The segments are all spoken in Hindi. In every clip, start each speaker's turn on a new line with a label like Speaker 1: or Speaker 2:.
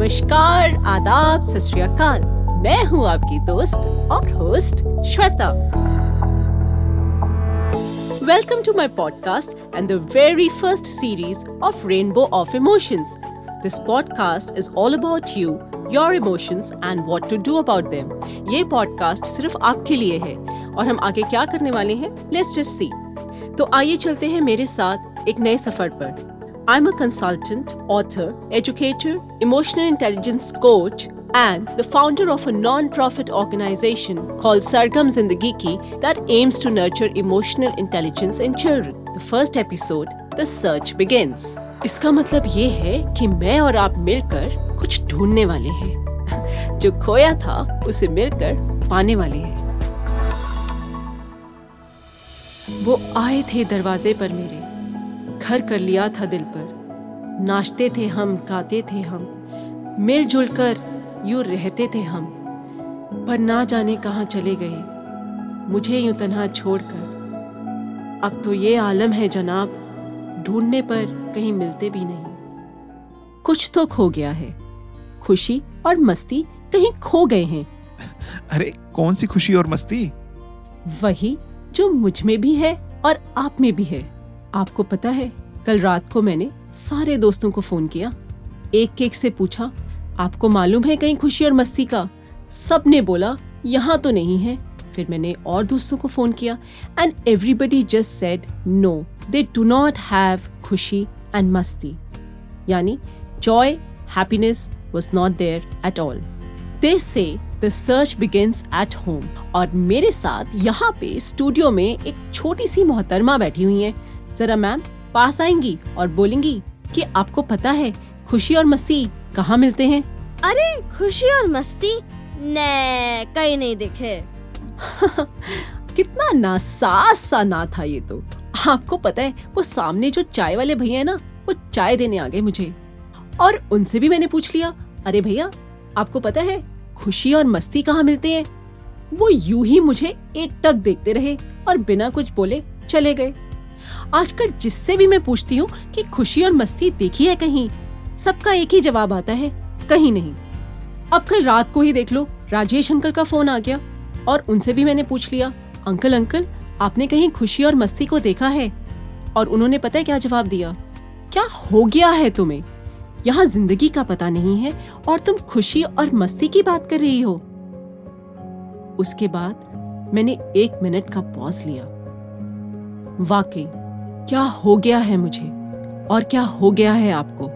Speaker 1: नमस्कार, आदाब, सत मैं हूँ आपकी दोस्त और host Shweta. Welcome to my podcast and the very first series of rainbow of emotions this podcast is all about you your emotions and what to do about them ये पॉडकास्ट सिर्फ़ आपके लिए है और हम आगे क्या करने वाले हैं? लेट्स जस्ट सी तो आइए चलते हैं मेरे साथ एक नए सफ़र पर। I'm a consultant, author, educator, emotional intelligence coach, and the founder of a non-profit organization called Sargam Zindagi Ki that aims to nurture emotional intelligence in children. The first episode, The Search Begins. इसका मतलब ये है कि मैं और आप मिलकर कुछ ढूंढने वाले हैं जो खोया था उसे मिलकर पाने वाले हैं वो आए थे दरवाजे पर मेरे घर कर लिया था दिल पर। नाचते थे हम गाते थे हम मिलजुल कर यूँ रहते थे हम। पर ना जाने कहाँ चले गए। मुझे यूँ तनहा छोड़कर। अब तो ये आलम है जनाब ढूँढने पर कहीं मिलते भी नहीं। कुछ तो खो गया है। खुशी और मस्ती कहीं खो गए हैं।
Speaker 2: अरे कौन सी खुशी और मस्ती?
Speaker 1: वही जो मुझमें भी है और आप में भी है। आपको पता है कल रात को मैंने सारे दोस्तों को फ़ोन किया। एक एक से पूछा, आपको मालूम है कहीं खुशी और मस्ती का? सबने बोला, यहाँ तो नहीं है। फिर मैंने और दोस्तों को फ़ोन किया and everybody just said no they do not have खुशी एंड मस्ती. यानी joy happiness was not there at all they say the search begins at home और मेरे साथ यहाँ पे स्टूडियो में एक छोटी सी मोहतरमा बैठी हुई है। जरा मैम पास आएँगी और बोलेंगी कि आपको पता है खुशी और मस्ती कहाँ मिलते हैं?
Speaker 3: अरे खुशी और मस्ती? ने कहीं नहीं दिखे।
Speaker 1: कितना नासाज सा ना था ये तो। आपको पता है वो सामने जो चाय वाले भैया है ना वो चाय देने आ गए मुझे। और उनसे भी मैंने पूछ लिया अरे भैया आपको पता है खुशी और मस्ती कहाँ मिलते हैं? वो यूँ ही मुझे एक टक देखते रहे और बिना कुछ बोले चले गए। आजकल जिससे भी मैं पूछती हूँ कि खुशी और मस्ती देखी है कहीं, सबका एक ही जवाब आता है, कहीं नहीं। अब कल रात को ही देख लो, राजेश अंकल का फ़ोन आ गया और उनसे भी मैंने पूछ लिया, अंकल अंकल, आपने कहीं खुशी और मस्ती को देखा है? और उन्होंने पता है क्या जवाब दिया? क्या हो गया है तुम्हें? यहाँ ज़िंदगी का पता नहीं है और तुम खुशी और मस्ती की बात कर रही हो। उसके बाद मैंने एक मिनट का पॉज लिया। वाकई क्या हो गया है मुझे? और क्या हो गया है आपको?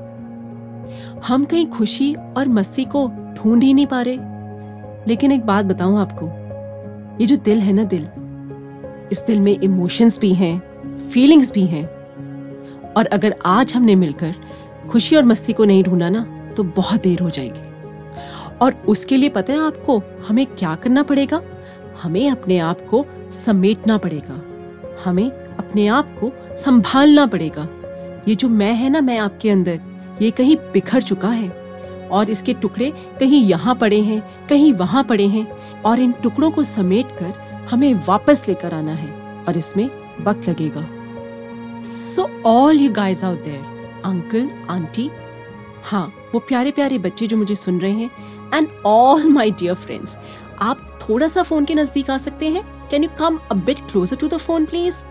Speaker 1: हम कहीं खुशी और मस्ती को ढूंढ ही नहीं पा रहे। लेकिन एक बात बताऊँ आपको, ये जो दिल है ना दिल, इस दिल में इमोशंस भी हैं फीलिंग्स भी हैं। और अगर आज हमने मिलकर खुशी और मस्ती को नहीं ढूंढा ना तो बहुत देर हो जाएगी। और उसके लिए पता है आपको, हमें क्या करना पड़ेगा? हमें अपने आप को समेटना पड़ेगा। हमें अपने आप को संभालना पड़ेगा। ये जो मैं है ना मैं आपके अंदर, ये कहीं बिखर चुका है। और इसके टुकड़े कहीं यहाँ पड़े हैं, कहीं वहाँ पड़े हैं। और इन टुकड़ों को समेट कर हमें वापस लेकर आना है और इसमें वक्त लगेगा। So all you guys out there uncle aunty हाँ वो प्यारे प्यारे बच्चे जो मुझे सुन रहे हैं and all my dear friends आप थोड़ा सा फ़ोन के नज़दीक आ सकते हैं? Can you come a bit closer to the phone please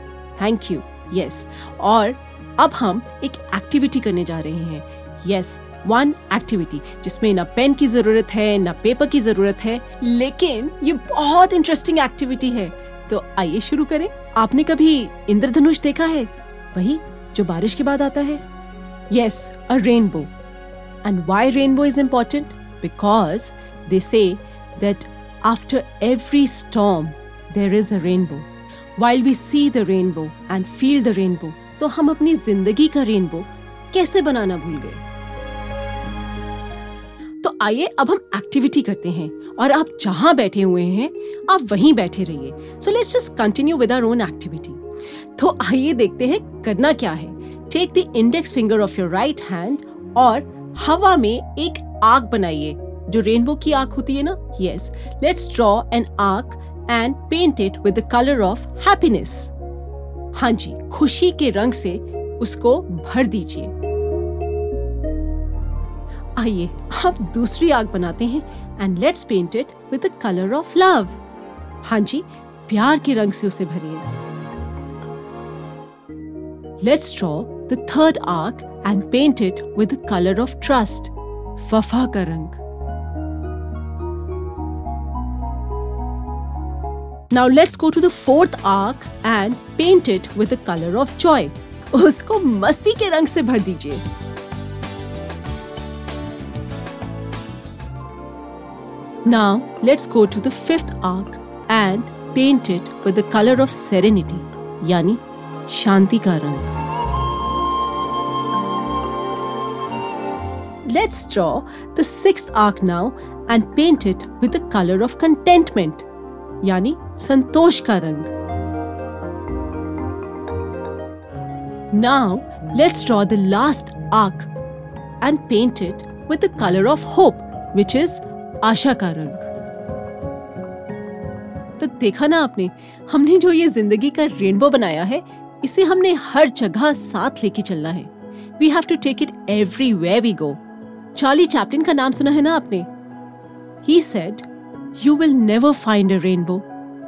Speaker 1: thank you yes और अब हम एक एक्टिविटी करने जा रहे हैं. यस वन एक्टिविटी जिसमें ना पेन की ज़रूरत है, ना पेपर की ज़रूरत है, लेकिन ये बहुत इंटरेस्टिंग एक्टिविटी है. तो आइए शुरू करें. आपने कभी इंद्रधनुष देखा है? वही, जो बारिश के बाद आता है? Yes a rainbow and why rainbow is important because they say that after every storm there is a rainbow while we see the rainbow and feel the rainbow तो हम अपनी ज़िंदगी का रेनबो कैसे बनाना भूल गए? तो आइए अब हम एक्टिविटी करते हैं और आप जहाँ बैठे हुए हैं, आप वहीं बैठे रहिए। So let's just continue with our own activity तो आइए देखते हैं करना क्या है। Take the index finger of your right hand और हवा में एक आग बनाइए। जो रेनबो की आग होती है ना? Yes let's draw an arc and paint it with the colour of happiness हाँ जी, खुशी के रंग से उसको भर दीजिए। आइए अब दूसरी आग बनाते हैं and let's paint it with the colour of love हाँ जी, प्यार के रंग से उसे भरिए। Let's draw the third arc and paint it with the colour of trust वफा का रंग। Now let's go to the fourth arc and paint it with the color of joy. उसको मस्ती के रंग से भर दीजिए Now let's go to the fifth arc and paint it with the color of serenity, यानी शांति का रंग Let's draw the sixth arc now and paint it with the color of contentment, यानी संतोष का रंग। Now let's draw the last arc and paint it with the color of hope, which is आशा का रंग। तो देखा ना आपने हमने जो ये ज़िंदगी का रेनबो बनाया है इसे हमने हर जगह साथ लेके चलना है। We have to take it every way we go Charlie Chaplin का नाम सुना है ना आपने? He said you will never find a rainbow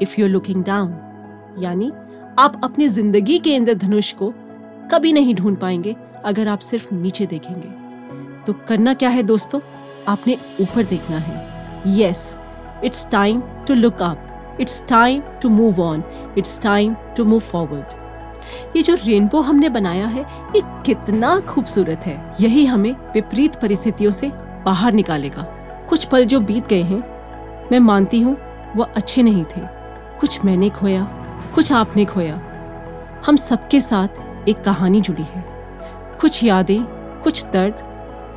Speaker 1: if you are looking down यानी, आप अपनी ज़िंदगी के इंद्रधनुष को कभी नहीं ढूंढ पाएँगे अगर आप सिर्फ़ नीचे देखेंगे। तो करना क्या है दोस्तों? आपने ऊपर देखना है। Yes it's time to look up it's time to move on it's time to move forward ये जो रेनबो हमने बनाया है, ये कितना खूबसूरत है। यही हमें विपरीत परिस्थितियों से बाहर निकालेगा। कुछ पल जो बीत गए हैं मैं मानती हूँ वह अच्छे नहीं थे। कुछ मैंने खोया, कुछ आपने खोया। हम सबके साथ एक कहानी जुड़ी है। कुछ यादें, कुछ दर्द,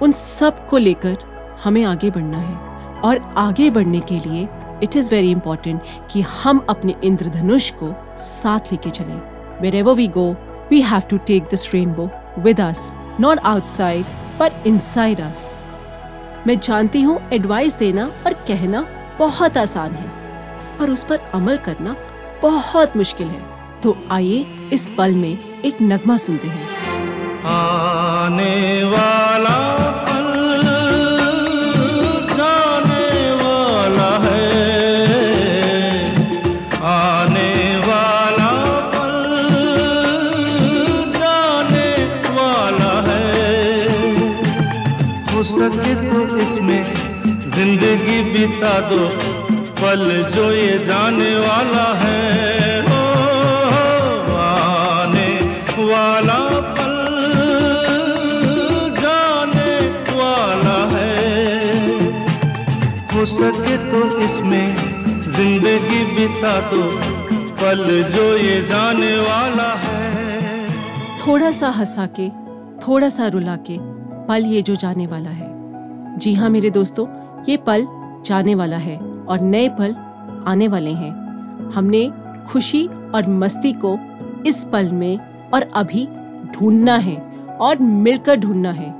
Speaker 1: उन सबको लेकर हमें आगे बढ़ना है। और आगे बढ़ने के लिए इट इज़ वेरी इंपॉर्टेंट कि हम अपने इंद्रधनुष को साथ लेके चलें। Wherever we go we have to take this rainbow with us not outside but inside us मैं जानती हूँ एडवाइस देना और कहना बहुत आसान है, पर उस पर अमल करना बहुत मुश्किल है। तो आइए इस पल में एक नगमा सुनते हैं।
Speaker 4: आने वाला हो सके तो इसमें ज़िंदगी बिता दो, पल जो ये जाने वाला है। हो आने वाला है। सके तो इसमें ज़िंदगी बिता दो, पल जो ये जाने वाला है।
Speaker 1: थोड़ा सा हंसा के थोड़ा सा रुला के पल ये जो जाने वाला है। जी हाँ मेरे दोस्तों ये पल जाने वाला है और नए पल आने वाले हैं। हमने खुशी और मस्ती को इस पल में और अभी ढूंढना है और मिलकर ढूंढना है।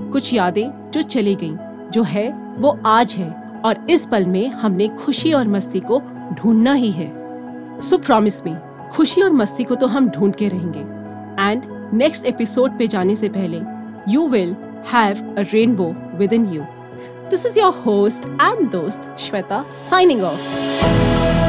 Speaker 1: कुछ यादें जो चली गईं, जो है, वो आज है और इस पल में हमने खुशी और मस्ती को ढूंढना ही है। सो प्रॉमिस मी खुशी और मस्ती को तो हम ढूंढ के रहेंगे। एंड नेक्स्ट एपिसोड पे जाने से पहले you will have a rainbow within you This is your host and host Shweta, signing off.